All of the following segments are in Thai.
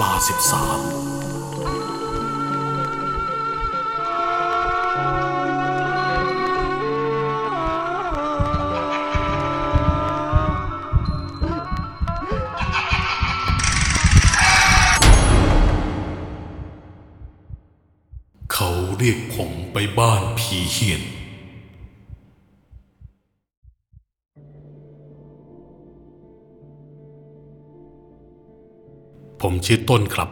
ลาสิบสามเขาเรียกผมไปบ้านผีเฮียน ชื่อต้นครับ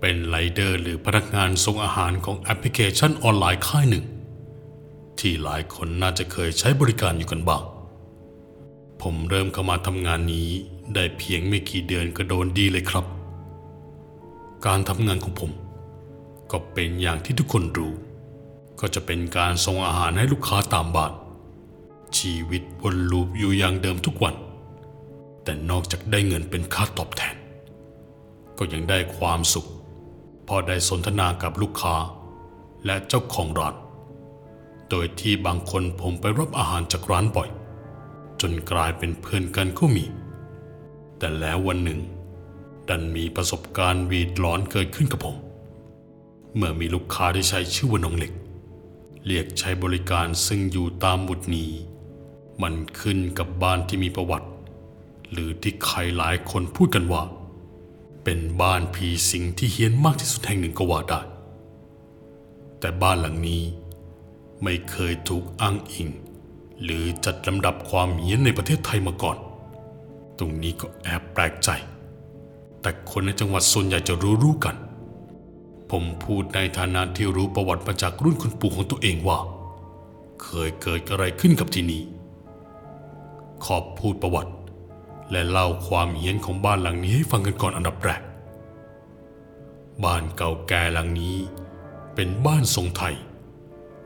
เป็นไรเดอร์หรือพนักงานส่งอาหารของแอปพลิเคชันออนไลน์ค่ายหนึ่ง ที่หลายคนน่าจะเคยใช้บริการอยู่กันบ้าง ผมเริ่มเข้ามาทำงานนี้ได้เพียงไม่กี่เดือนก็โดนดีเลยครับ การทำงานของผม ก็เป็นอย่างที่ทุกคนรู้ ก็จะเป็นการส่งอาหารให้ลูกค้าตามบ้านชีวิตวน loop อยู่อย่างเดิมทุกวัน แต่นอกจากได้เงินเป็นค่าตอบแทน ก็ยังได้ความสุข พอได้สนทนากับลูกค้า และเจ้าของร้าน โดยที่บางคนผมไปรับอาหารจากร้านบ่อย จนกลายเป็นเพื่อนกันก็มี แต่แล้ววันหนึ่ง ดันมีประสบการณ์วีดร้อนเกิดขึ้นกับผม เมื่อมีลูกค้าได้ใช้ชื่อว่าน้องเล็ก เรียกใช้บริการซึ่งอยู่ตามหมุดนี้ มันขึ้นกับบ้านที่มีประวัติ หรือที่ใครหลายคนพูดกันว่า เป็นบ้านผีสิงที่เฮี้ยนมากที่สุดแห่งหนึ่งก็ว่าได้ แต่บ้านหลังนี้ไม่เคยถูกอ้างอิง หรือจัดลำดับความเฮี้ยนในประเทศไทยมาก่อน ตรงนี้ก็แอบแปลกใจ แต่คนในจังหวัดส่วนใหญ่จะรู้รู้กัน ผมพูดในฐานะที่รู้ประวัติมาจากรุ่นคุณปู่ของตัวเองว่า เคยเกิดอะไรขึ้นกับที่นี่ขอบพูดประวัติ และเล่าความเฮี้ยนของบ้านหลังนี้ให้ฟังกันก่อนอันดับแรก บ้านเก่าแก่หลังนี้ เป็นบ้านทรงไทย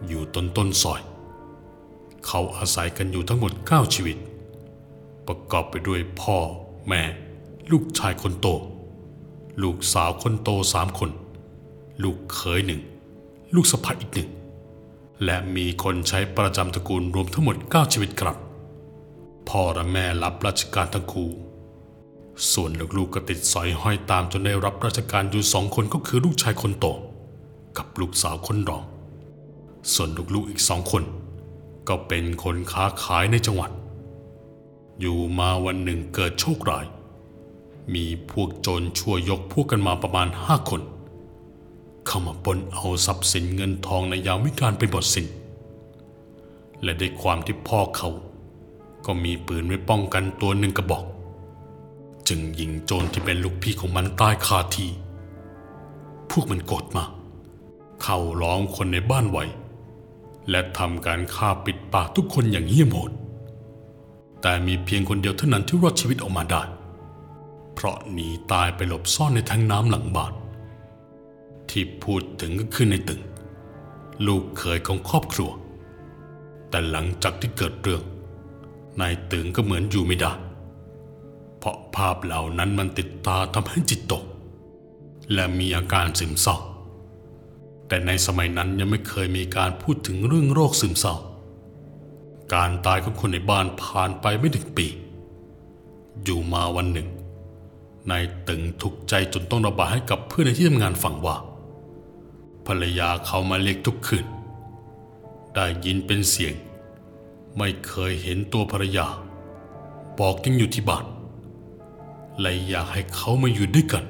อยู่ต้นต้นซอย เขาอาศัยกันอยู่ทั้งหมด9ชีวิต ประกอบไปด้วยพ่อ แม่ ลูกชายคนโต ลูกสาวคนโตสามคน ลูกเขยหนึ่ง ลูกสะใภ้อีกหนึ่ง และมีคนใช้ประจำตระกูลรวมทั้งหมด9ชีวิตครับ พ่อและแม่รับราชการทั้งคู่ ส่วนลูกๆก็ติดสอยห้อยตามจนได้รับราชการอยู่สองคนก็คือลูกชายคนโต กับลูกสาวคนรอง ส่วนลูกๆอีกสองคน ก็เป็นคนค้าขายในจังหวัด อยู่มาวันหนึ่งเกิดโชคร้าย มีพวกโจรชั่วยกพวกกันมาประมาณห้าคน เข้ามาปล้นเอาทรัพย์สินเงินทองในยามวิการเป็นบทสินและด้วยความที่พ่อเขา ก็มีปืนไว้ป้องกันตัวหนึ่งกระบอก จึงยิงโจรที่เป็นลูกพี่ของมันตายคาที พวกมันโกรธมาก เข้าล้อมคนในบ้านไว้ และทำการฆ่าปิดปากทุกคนอย่างเหี้ยมโหด แต่มีเพียงคนเดียวเท่านั้นที่รอดชีวิตออกมาได้ เพราะหนีตายไปหลบซ่อนในแทงน้ำหลังบานที่พูดถึงก็คือในตึง ลูกเขยของครอบครัว แต่หลังจากที่เกิดเรื่อง นายตึงก็เหมือนอยู่ไม่ได้เพราะภาพเหล่านั้นมันติดตาทำให้จิตตก และมีอาการซึมเศร้า แต่ในสมัยนั้นยังไม่เคยมีการพูดถึงเรื่องโรคซึมเศร้า การตายของคนในบ้านผ่านไปไม่ถึงปี อยู่มาวันหนึ่งนายตึงทุกใจจนต้องระบายให้กับเพื่อนในที่ทำงานฟังว่า ภรรยาเขามาเรียกทุกคืน ได้ยินเป็นเสียง ไม่เคยเห็นตัวภรรยา บอกยังอยู่ที่บ้านเลยอยากให้เขามาอยู่ด้วยกัน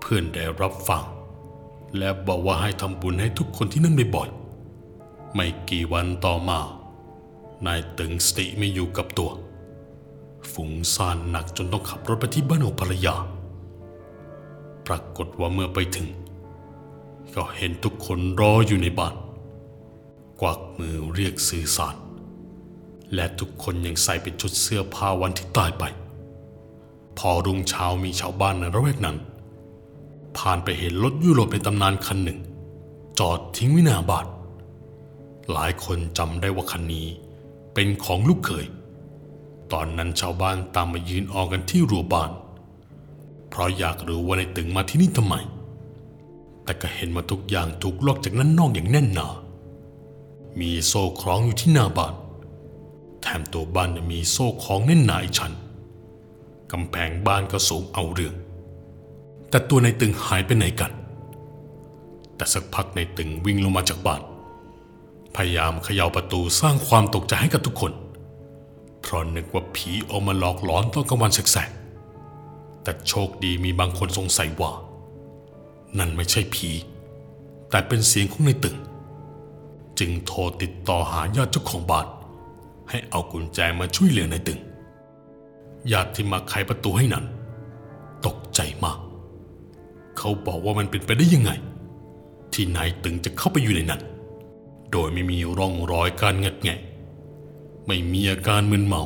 เพื่อนได้รับฟัง และบอกว่าให้ทำบุญให้ทุกคนที่นั่นบ่อยๆไม่กี่วันต่อมา นายตึงสติไม่อยู่กับตัว ฝุ่งซ่านหนักจนต้องขับรถไปที่บ้านของภรรยา ปรากฏว่าเมื่อไปถึง ก็เห็นทุกคนรออยู่ในบ้าน กวักมือเรียกสื่อสาร และทุกคนยังใส่เป็นชุดเสื้อผ้าวันที่ตายไป พอรุ่งเช้ามีชาวบ้านในระแวกนั้น ผ่านไปเห็นรถยุโรปเป็นตำนานคันหนึ่ง จอดทิ้งวินาบาทหลายคนจำได้ว่าคันนี้เป็นของลูกเขย ตอนนั้นชาวบ้านตามมายืนออกกันที่รั้วบ้าน เพราะอยากรู้ว่าในตึงมาที่นี่ทำไม แต่ก็เห็นว่าทุกอย่างถูกลอกจากนั้นนอกอย่างแน่นหนา มีโซ่คล้องอยู่ที่หน้าบ้าน แถมตัวบ้านมีโซ่คล้องแน่นหนาอีกชั้นกำแพงบ้านก็สูงเอาเรื่อง แต่ตัวในตึงหายไปไหนกัน แต่สักพักในตึงวิ่งลงมาจากบ้าน พยายามเขย่าประตูสร้างความตกใจให้กับทุกคน เพราะนึกว่าผีออกมาหลอกหลอนตอนกลางวันแสกๆแต่โชคดีมีบางคนสงสัยว่า นั่นไม่ใช่ผี แต่เป็นเสียงของในตึง จึงโทรติดต่อหาญาติเจ้าของบ้านให้เอากุญแจมาช่วยเหลือในตึงญาติที่มาไขประตูให้นั้น ตกใจมาก เขาบอกว่ามันเป็นไปได้ยังไง ที่นายตึงจะเข้าไปอยู่ในนั้น โดยไม่มีร่องรอยการงัดแงะไม่มีอาการมึนเมา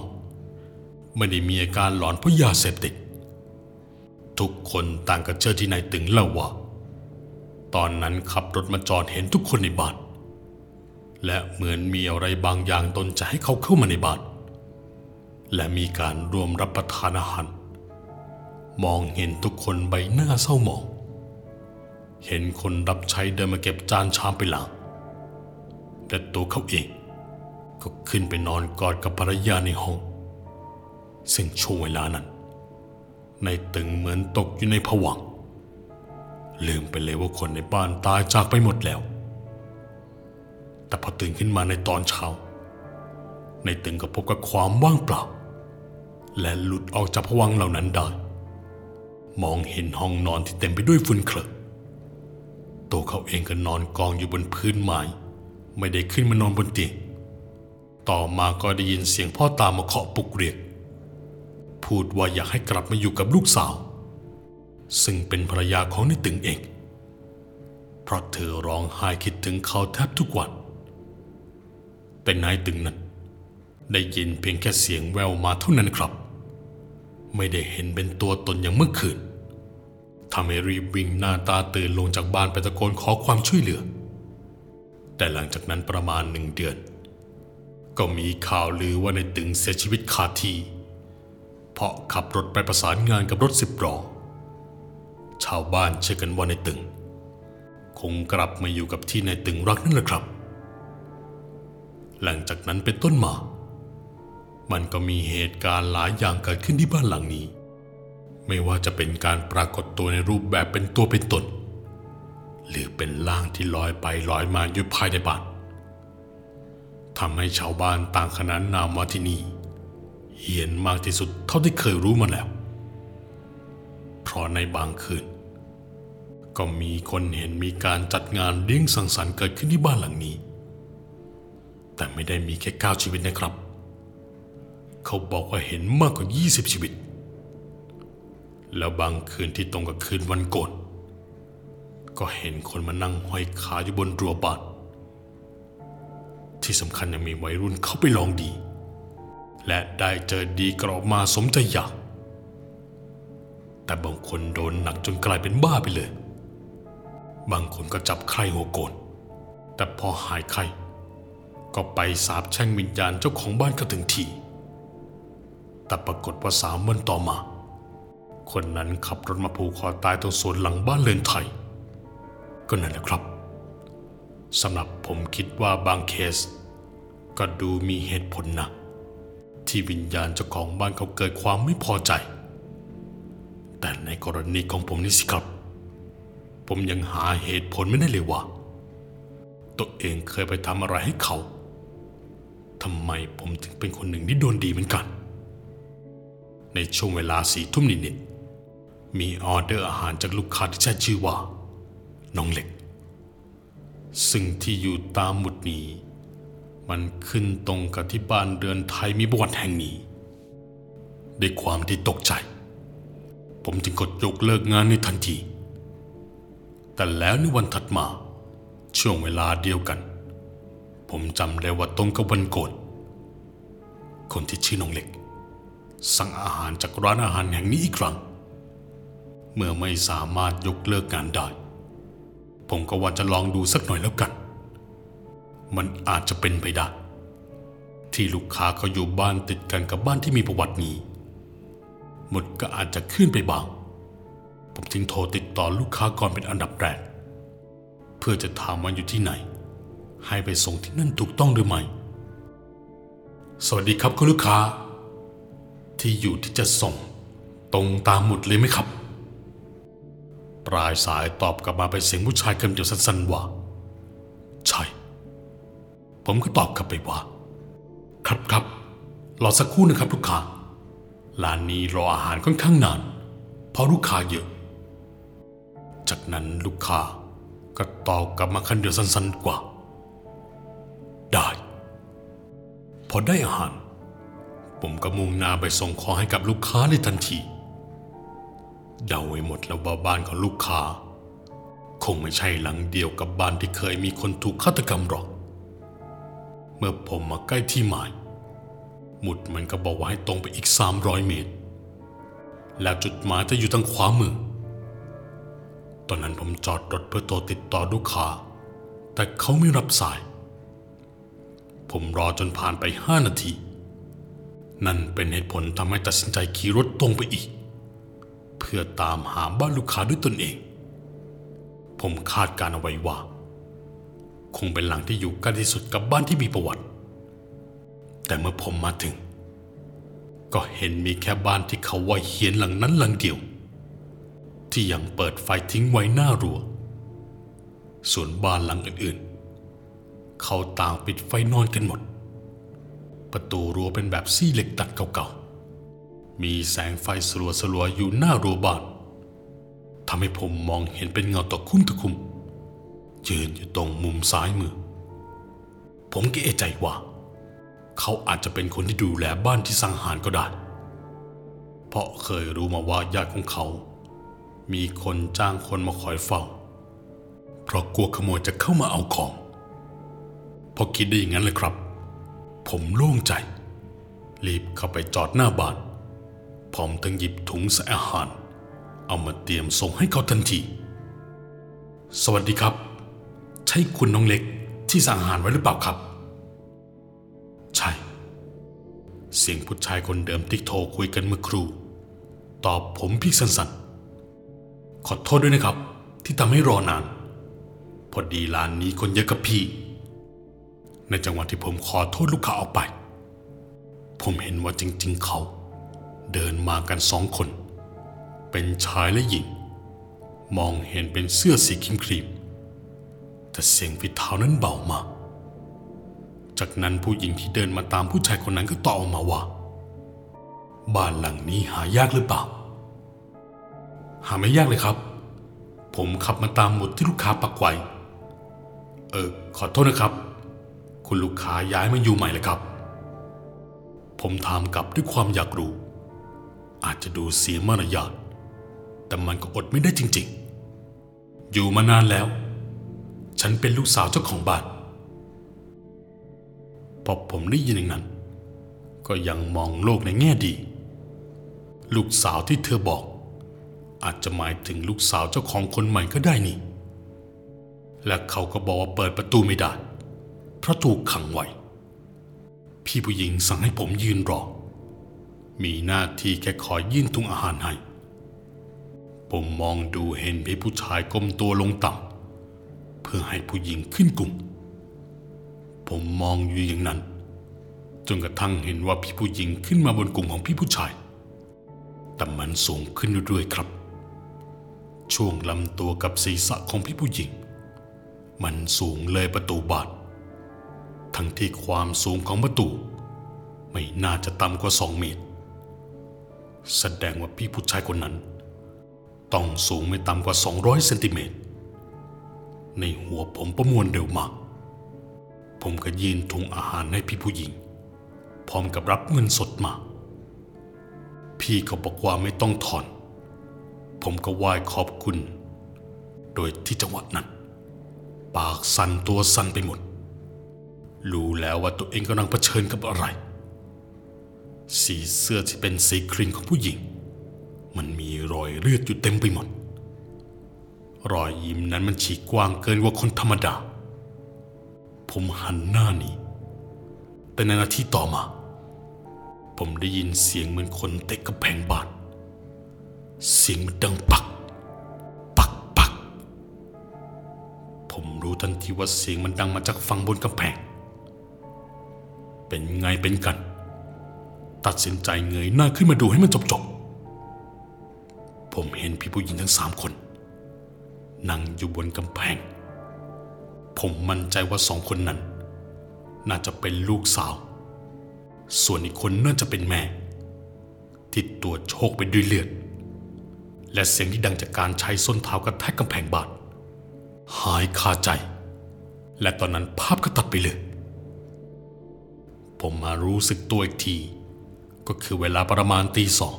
ไม่ได้มีอาการหลอนเพราะยาเสพติด ทุกคนต่างกับเชื่อที่นายตึงเล่าว่า ตอนนั้นขับรถมาจอดเห็นทุกคนในบ้าน และเหมือนมีอะไรบางอย่างตนจะให้เขาเข้ามาในบ้านและมีการรวมรับประทานอาหาร มองเห็นทุกคนใบหน้าเศร้าหมอง เห็นคนรับใช้เดินมาเก็บจานชามไปหล้างแต่ตัวเขาเอง ก็ขึ้นไปนอนกอดกับภรรยาในห้อง ซึ่งช่วงเวลานั้น ในตึงเหมือนตกอยู่ในผวังลืมไปเลยว่าคนในบ้านตายจากไปหมดแล้ว แต่พอตื่นขึ้นมาในตอนเช้า ในตึงก็พบกับความว่างเปล่า และหลุดออกจากผวังเหล่านั้นได้ มองเห็นห้องนอนที่เต็มไปด้วยฝุ่นเคลอะตัวเขาเองก็นอนกองอยู่บนพื้นไม้ไม่ได้ขึ้นมานอนบนเตียงต่อมาก็ได้ยินเสียงพ่อตามมาเคาะปลุกเรียก พูดว่าอยากให้กลับมาอยู่กับลูกสาว ซึ่งเป็นภรรยาของในตึงเอง เพราะเธอร้องไห้คิดถึงเขาแทบทุกวัน แต่นายตึงนั้น ได้ยินเพียงแค่เสียงแววมาเท่านั้นครับ ไม่ได้เห็นเป็นตัวตนอย่างเมื่อคืนทำให้รีบวิ่งหน้าตาตื่นลงจากบ้านไปตะโกนขอความช่วยเหลือ แต่หลังจากนั้นประมาณหนึ่งเดือน ก็มีข่าวลือว่าในตึงเสียชีวิตคาที่ เพราะขับรถไปประสานงานกับรถสิบล้อชาวบ้านเชื่อกันว่าในตึง คงกลับมาอยู่กับที่ในตึงรักนั่นแหละครับ หลังจากนั้นเป็นต้นมา มันก็มีเหตุการณ์หลายอย่างเกิดขึ้นที่บ้านหลังนี้ ไม่ว่าจะเป็นการปรากฏตัวในรูปแบบเป็นตัวเป็นตน หรือเป็นร่างที่ลอยไปลอยมาอยู่ภายในบ้านทำให้ชาวบ้านต่างขนานนามว่าที่นี่เฮียนมากที่สุดเท่าที่เคยรู้มาแล้ว เพราะในบางคืน ก็มีคนเห็นมีการจัดงานเลี้ยงสังสรรค์เกิดขึ้นที่บ้านหลังนี้ แต่ไม่ได้มีแค่เก้าชีวิตนะครับ เขาบอกว่าเห็นมากกว่า 20 ชีวิต แล้วบางคืนที่ตรงกับคืนวันโกนก็เห็นคนมานั่งห้อยขาอยู่บนรั้วบ้านที่สำคัญยังมีวัยรุ่นเข้าไปลองดี และได้เจอดีกรอบมาสมใจอยาก แต่บางคนโดนหนักจนกลายเป็นบ้าไปเลย บางคนก็จับไข้หัวโกน แต่พอหายไข้ ก็ไปสาบแช่งวิญญาณเจ้าของบ้านก็ถึงที แต่ปรากฏว่าสามวันต่อมา คนนั้นขับรถมาผูกคอตายตรงสวนหลังบ้านเรือนไทย ก็นั่นแหละครับสำหรับผมคิดว่าบางเคส ก็ดูมีเหตุผลนะ ที่วิญญาณเจ้าของบ้านเขาเกิดความไม่พอใจ แต่ในกรณีของผมนี่สิครับ ผมยังหาเหตุผลไม่ได้เลยว่า ตัวเองเคยไปทำอะไรให้เขา ทำไมผมถึงเป็นคนหนึ่งที่โดนดีเหมือนกัน ในช่วงเวลาสี่ทุ่มนิดๆมีออเดอร์อาหารจากลูกค้าที่ใช้ชื่อว่า น้องเล็ก ซึ่งที่อยู่ตามหมุดนี้ มันขึ้นตรงกับที่บ้านเรือนไทยมีประวัติแห่งนี้ด้วยความที่ตกใจ ผมจึงกดยกเลิกงานในทันที แต่แล้วในวันถัดมา ช่วงเวลาเดียวกัน ผมจำได้ว่าตรงกับวันโกนคนที่ชื่อน้องเล็ก สั่งอาหารจากร้านอาหารแห่งนี้อีกครั้ง เมื่อไม่สามารถยกเลิกงานได้ ผมก็ว่าจะลองดูสักหน่อยแล้วกัน มันอาจจะเป็นไปได้ที่ลูกค้าเขาอยู่บ้านติดกันกับบ้านที่มีประวัตินี้ หมดก็อาจจะขึ้นไปบาง ผมจึงโทรติดต่อลูกค้าก่อนเป็นอันดับแรก เพื่อจะถามว่าอยู่ที่ไหน ให้ไปส่งที่นั่นถูกต้องหรือไม่ สวัสดีครับคุณลูกค้า ที่อยู่ที่จะส่ง ตรงตามหมุดเลยไหมครับ ปลายสายตอบกลับมาเป็นเสียงผู้ชายคำเดียวสั้นๆว่า ใช่ ผมก็ตอบกลับไปว่า ครับครับรอสักครู่นะครับลูกค้าร้านนี้รออาหารค่อนข้างนาน เพราะลูกค้าเยอะ จากนั้นลูกค้าก็ตอบกลับมาคันเดียวสั้นๆกว่า ได้ พอได้อาหาร ผมก็มุ่งหน้าไปส่งของให้กับลูกค้าในทันที เดาไว้หมดแล้วว่าบ้านของลูกค้า คงไม่ใช่หลังเดียวกับบ้านที่เคยมีคนถูกฆาตกรรมหรอก เมื่อผมมาใกล้ที่หมาย หมุดมันก็บอกว่าให้ตรงไปอีก 300 เมตร แล้วจุดหมายจะอยู่ทางขวามือตอนนั้นผมจอดรถเพื่อโทรติดต่อลูกค้า แต่เขาไม่รับสาย ผมรอจนผ่านไปห้านาที นั่นเป็นเหตุผลทำให้ตัดสินใจขี่รถตรงไปอีก เพื่อตามหาบ้านลูกค้าด้วยตนเอง ผมคาดการเอาไว้ว่า คงเป็นหลังที่อยู่ใกล้ที่สุดกับบ้านที่มีประวัติ แต่เมื่อผมมาถึง ก็เห็นมีแค่บ้านที่เขาว่าเฮียนหลังนั้นหลังเดียว ที่ยังเปิดไฟทิ้งไว้หน้ารัว ส่วนบ้านหลังอื่นๆ เขาต่างปิดไฟนอนกันหมด ประตูรั้วเป็นแบบซี่เหล็กตัดเก่าๆ มีแสงไฟสลัวๆอยู่หน้ารั้วบ้านทำให้ผมมองเห็นเป็นเงาตะคุ่มตะคุ่มยืนอยู่ตรงมุมซ้ายมือ ผมก็เอะใจว่า เขาอาจจะเป็นคนที่ดูแลบ้านที่สังหารก็ได้ เพราะเคยรู้มาว่าญาติของเขา มีคนจ้างคนมาคอยเฝ้า เพราะกลัวขโมยจะเข้ามาเอาของ พอคิดได้อย่างนั้นเลยครับ ผมโล่งใจ รีบเข้าไปจอดหน้าบ้านพร้อมทั้งหยิบถุงใส่อาหาร เอามาเตรียมส่งให้เขาทันที สวัสดีครับ ใช่คุณน้องเล็กที่สั่งอาหารไว้หรือเปล่าครับ ใช่ เสียงผู้ชายคนเดิมที่โทรคุยกันเมื่อครู่ ตอบผมพียงสั้นๆขอโทษด้วยนะครับ ที่ทำให้รอนาน พอดีร้านนี้คนเยอะกับพี่ ในจังหวะที่ผมขอโทษลูกค้าออกไป ผมเห็นว่าจริง ๆ เขา เดินมากันสองคน เป็นชายและหญิง มองเห็นเป็นเสื้อสีครีมครีมๆแต่เสียงฝีเท้านั้นเบามากจากนั้นผู้หญิงที่เดินมาตามผู้ชายคนนั้นก็ตอบออกมาว่า บ้านหลังนี้หายากหรือเปล่า หาไม่ยากเลยครับ ผมขับมาตามหมุดที่ลูกค้าปักไว้ เออ ขอโทษนะครับ คุณลูกค้าย้ายมาอยู่ใหม่เลยครับ ผมถามกลับด้วยความอยากรู้ อาจจะดูเสียมารยาทแต่มันก็อดไม่ได้จริง ๆ อยู่มานานแล้ว ฉันเป็นลูกสาวเจ้าของบ้านพอผมได้ยินอย่างนั้น ก็ยังมองโลกในแง่ดี ลูกสาวที่เธอบอก อาจจะหมายถึงลูกสาวเจ้าของคนใหม่ก็ได้นี่ และเขาก็บอกว่าเปิดประตูไม่ได้ เพราะถูกขังไว้ พี่ผู้หญิงสั่งให้ผมยืนรอ มีหน้าที่แค่คอยยื่นถุงอาหารให้ ผมมองดูเห็นพี่ผู้ชายก้มตัวลงต่ำเพื่อให้ผู้หญิงขึ้นกลุ่มผมมองอยู่อย่างนั้น จนกระทั่งเห็นว่าพี่ผู้หญิงขึ้นมาบนกลุ่มของพี่ผู้ชาย แต่มันสูงขึ้นเรื่อยๆครับ ช่วงลำตัวกับศีรษะของพี่ผู้หญิง มันสูงเลยประตูบาน ทั้งที่ความสูงของประตู ไม่น่าจะต่ำกว่าสองเมตร แสดงว่าพี่ผู้ชายคนนั้น ต้องสูงไม่ต่ำกว่า 200เซนติเมตร ในหัวผมประมวลเร็วมาก ผมก็ยืนถุงอาหารให้พี่ผู้หญิง พร้อมกับรับเงินสดมา พี่เขาบอกว่าไม่ต้องถอน ผมก็ไหว้ขอบคุณ โดยที่จังหวะนั้น ปากสั่นตัวสั่นไปหมด รู้แล้วว่าตัวเองกำลังเผชิญกับอะไร สีเสื้อที่เป็นสีครีมของผู้หญิง มันมีรอยเลือดอยู่เต็มไปหมด รอยยิ้มนั้นมันฉีกกว้างเกินกว่าคนธรรมดา ผมหันหน้าหนีแต่ในนาทีต่อมา ผมได้ยินเสียงเหมือนคนเตะกระแพงบานเสียงมันดังปักปักปักผมรู้ทันทีว่าเสียงมันดังมาจากฝั่งบนกำแพง เป็นไงเป็นกัน ตัดสินใจเงยหน้าขึ้นมาดูให้มันจบจบๆผมเห็นพี่ผู้หญิงทั้งสามคน นั่งอยู่บนกำแพง ผมมั่นใจว่าสองคนนั้น น่าจะเป็นลูกสาว ส่วนอีกคนน่าจะเป็นแม่ ที่ตัวโชกไปด้วยเลือด และเสียงที่ดังจากการใช้ส้นเท้ากระแทกกำแพงบาดหายคาใจ และตอนนั้นภาพก็ตัดไปเลย ผมมารู้สึกตัวอีกที ก็คือเวลาประมาณตีสอง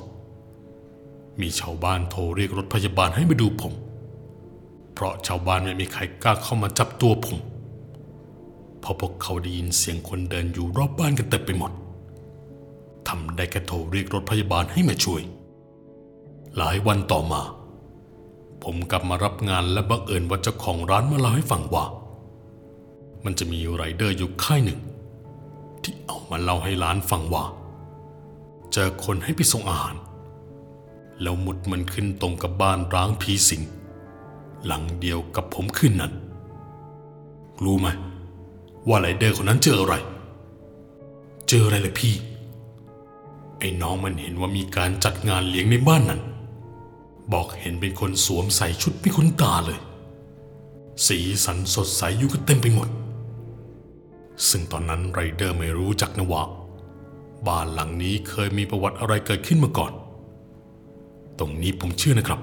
มีชาวบ้านโทรเรียกรถพยาบาลให้มาดูผม เพราะชาวบ้านไม่มีใครกล้าเข้ามาจับตัวผมเพราะพวกเขาได้ยินเสียงคนเดินอยู่รอบบ้านกันเต็มไปหมดทำได้แค่โทรเรียกรถพยาบาลให้มาช่วย หลายวันต่อมา ผมกลับมารับงานและบังเอิญว่าเจ้าของร้านมาเล่าให้ฟังว่า มันจะมีไรเดอร์อยู่ค่ายหนึ่ง ที่เอามาเล่าให้ร้านฟังว่า เจอคนให้ไปส่งอาหาร แล้วหมุดมันขึ้นตรงกับบ้านร้างผีสิง หลังเดียวกับผมขึ้นนั้น รู้ไหมว่าไรเดอร์คนนั้นเจออะไร เจออะไรเลยพี่ ไอ้น้องมันเห็นว่ามีการจัดงานเลี้ยงในบ้านนั้น บอกเห็นเป็นคนสวมใส่ชุดไม่คุ้นตาเลย สีสันสดใสอยู่กันเต็มไปหมด ซึ่งตอนนั้นไรเดอร์ไม่รู้จักนะว่าบ้านหลังนี้เคยมีประวัติอะไรเกิดขึ้นมาก่อน ตรงนี้ผมเชื่อนะครับ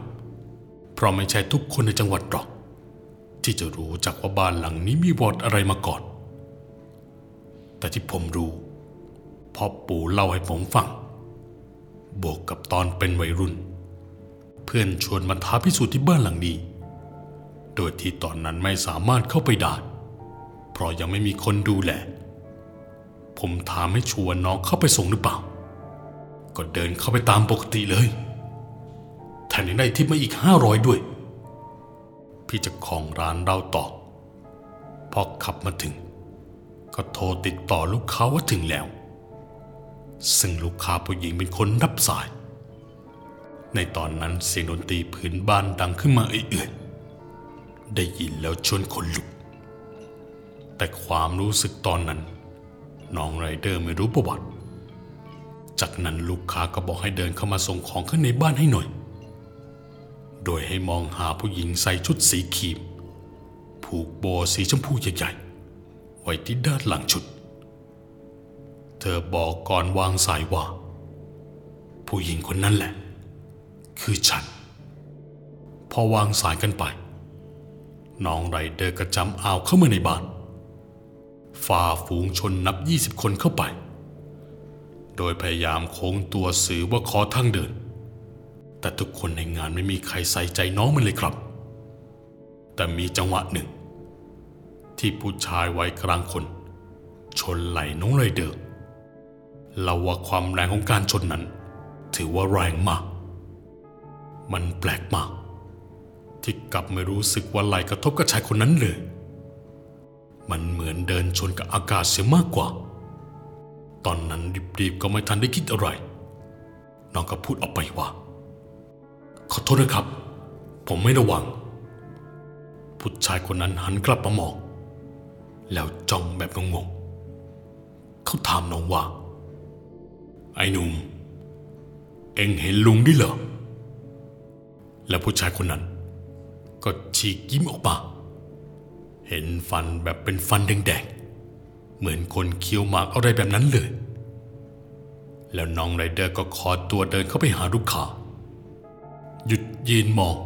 เพราะไม่ใช่ทุกคนในจังหวัดหรอก ที่จะรู้จักว่าบ้านหลังนี้มีประวัติอะไรมาก่อน แต่ที่ผมรู้พราะปู่เล่าให้ผมฟัง บวกกับตอนเป็นวัยรุ่น เพื่อนชวนมาท้าพิสูจน์ที่บ้านหลังนี้ โดยที่ตอนนั้นไม่สามารถเข้าไปได้ ราะยังไม่มีคนดูแล ผมถามให้ชวนน้องเข้าไปส่งหรือเปล่า ก็เดินเข้าไปตามปกติเลย แถมยังได้ทิปมาอีกห้าร้อยด้วย พี่จ้าของร้านเราต่อ พอขับมาถึง ก็โทรติดต่อลูกค้าว่าถึงแล้ว ซึ่งลูกค้าผู้หญิงเป็นคนรับสาย ในตอนนั้นเสียงดนตรีพื้นบ้านดังขึ้นมาเอื่อยๆได้ยินแล้วชวนขนลุก แต่ความรู้สึกตอนนั้นน้องไรเดอร์ไม่รู้ประวัติ จากนั้นลูกค้าก็บอกให้เดินเข้ามาส่งของข้างในบ้านให้หน่อย โดยให้มองหาผู้หญิงใส่ชุดสีครีม ผูกโบว์สีชมพูใหญ่ๆ ไว้ที่ด้านหลังชุด เธอบอกก่อนวางสายว่า ผู้หญิงคนนั้นแหละ คือฉัน พอวางสายกันไป น้องไรเดอร์ก็จำเอาเข้ามาในบ้าน ฝ่าฝูงชนนับ 20 คนเข้าไป โดยพยายามโค้งตัวสื่อว่าขอทางเดิน แต่ทุกคนในงานไม่มีใครใส่ใจน้องมันเลยครับ แต่มีจังหวะหนึ่ง ที่ผู้ชายวัยกลางคน ชนไหลน้องไรเดอร์เราว่าความแรงของการชนนั้น ถือว่าแรงมาก มันแปลกมาก ที่กลับไม่รู้สึกว่าไหลกระทบกับชายคนนั้นเลย มันเหมือนเดินชนกับอากาศเสียมากกว่า ตอนนั้นรีบๆก็ไม่ทันได้คิดอะไร น้องก็พูดออกไปว่า ขอโทษนะครับ ผมไม่ระวัง ผู้ชายคนนั้นหันกลับมามอง แล้วจ้องแบบงงๆ เขาถามน้องว่า ไอ้หนุ่ม เอ็งเห็นลุงด้วยเหรอ แล้วผู้ชายคนนั้น ก็ฉีกยิ้มออกมา เห็นฟันแบบเป็นฟันแดงๆ เหมือนคนเคี้ยวหมากอะไรแบบนั้นเลย แล้วน้องไรเดอร์ก็ขอตัวเดินเข้าไปหาลูกค้า หยุดยืนมอง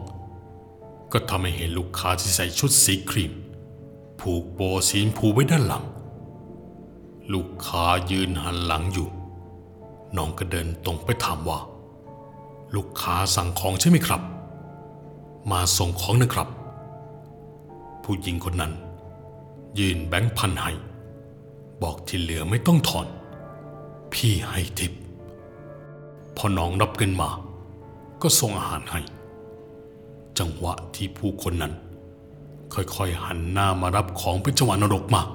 ก็ทำให้เห็นลูกค้าที่ใส่ชุดสีครีม ผูกโบสีชมพูไว้ด้านหลัง ลูกค้ายืนหันหลังอยู่ น้องก็เดินตรงไปถามว่า ลูกค้าสั่งของใช่ไหมครับ มาส่งของนะครับ ผู้หญิงคนนั้น ยืนแบงค์พันให้ บอกที่เหลือไม่ต้องถอน พี่ให้ทิป พอน้องรับเงินมา ก็ส่งอาหารให้ จังหวะที่ผู้คนนั้น ค่อยๆหันหน้ามารับของเป็นจังหวะนรกมาก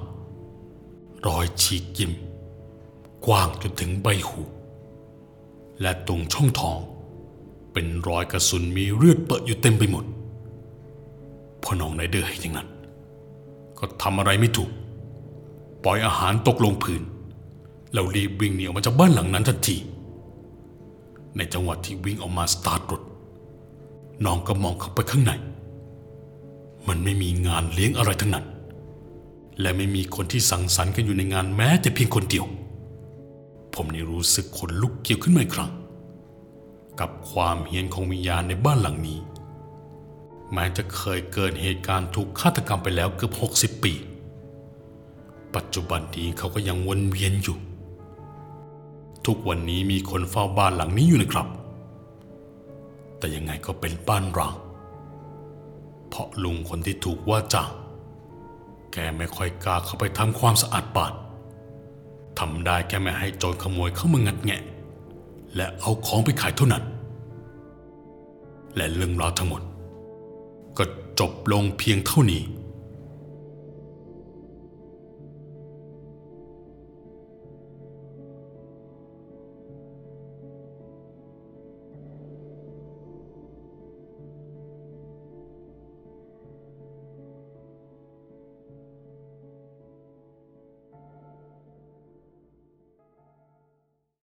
รอยฉีกยิ้มกว้างจนถึงใบหู และตรงช่องท้อง เป็นรอยกระสุนมีเลือดเปิดอยู่เต็มไปหมด พอน้องไรเดอร์ให้อย่างนั้น ก็ทำอะไรไม่ถูก ปล่อยอาหารตกลงพื้นแล้วรีบวิ่งหนีออกมาจากบ้านหลังนั้นทันที ในจังหวะที่วิ่งออกมาสตาร์ทรถน้องก็มองเข้าไปข้างใน มันไม่มีงานเลี้ยงอะไรทั้งนั้น และไม่มีคนที่สังสรรค์กันอยู่ในงานแม้แต่เพียงคนเดียว ผมนี่รู้สึกขนลุกเกี่ยวขึ้นมาอีกครั้ง กับความเฮี้ยนของวิญญาณในบ้านหลังนี้ แม้จะเคยเกิดเหตุการณ์ถูกฆาตกรรมไปแล้วเกือบ 60 ปี ปัจจุบันนี้เขาก็ยังวนเวียนอยู่ ทุกวันนี้มีคนเฝ้าบ้านหลังนี้อยู่นะครับ แต่ยังไงก็เป็นบ้านร้างเพราะลุงคนที่ถูกว่าจ้างแกไม่ค่อยกล้าเข้าไปทำความสะอาดบ้านทำได้แค่ไม่ให้โจรขโมยเข้ามางัดแงะ และเอาของไปขายเท่านั้น และเรื่องราวทั้งหมด ก็จบลงเพียงเท่านี้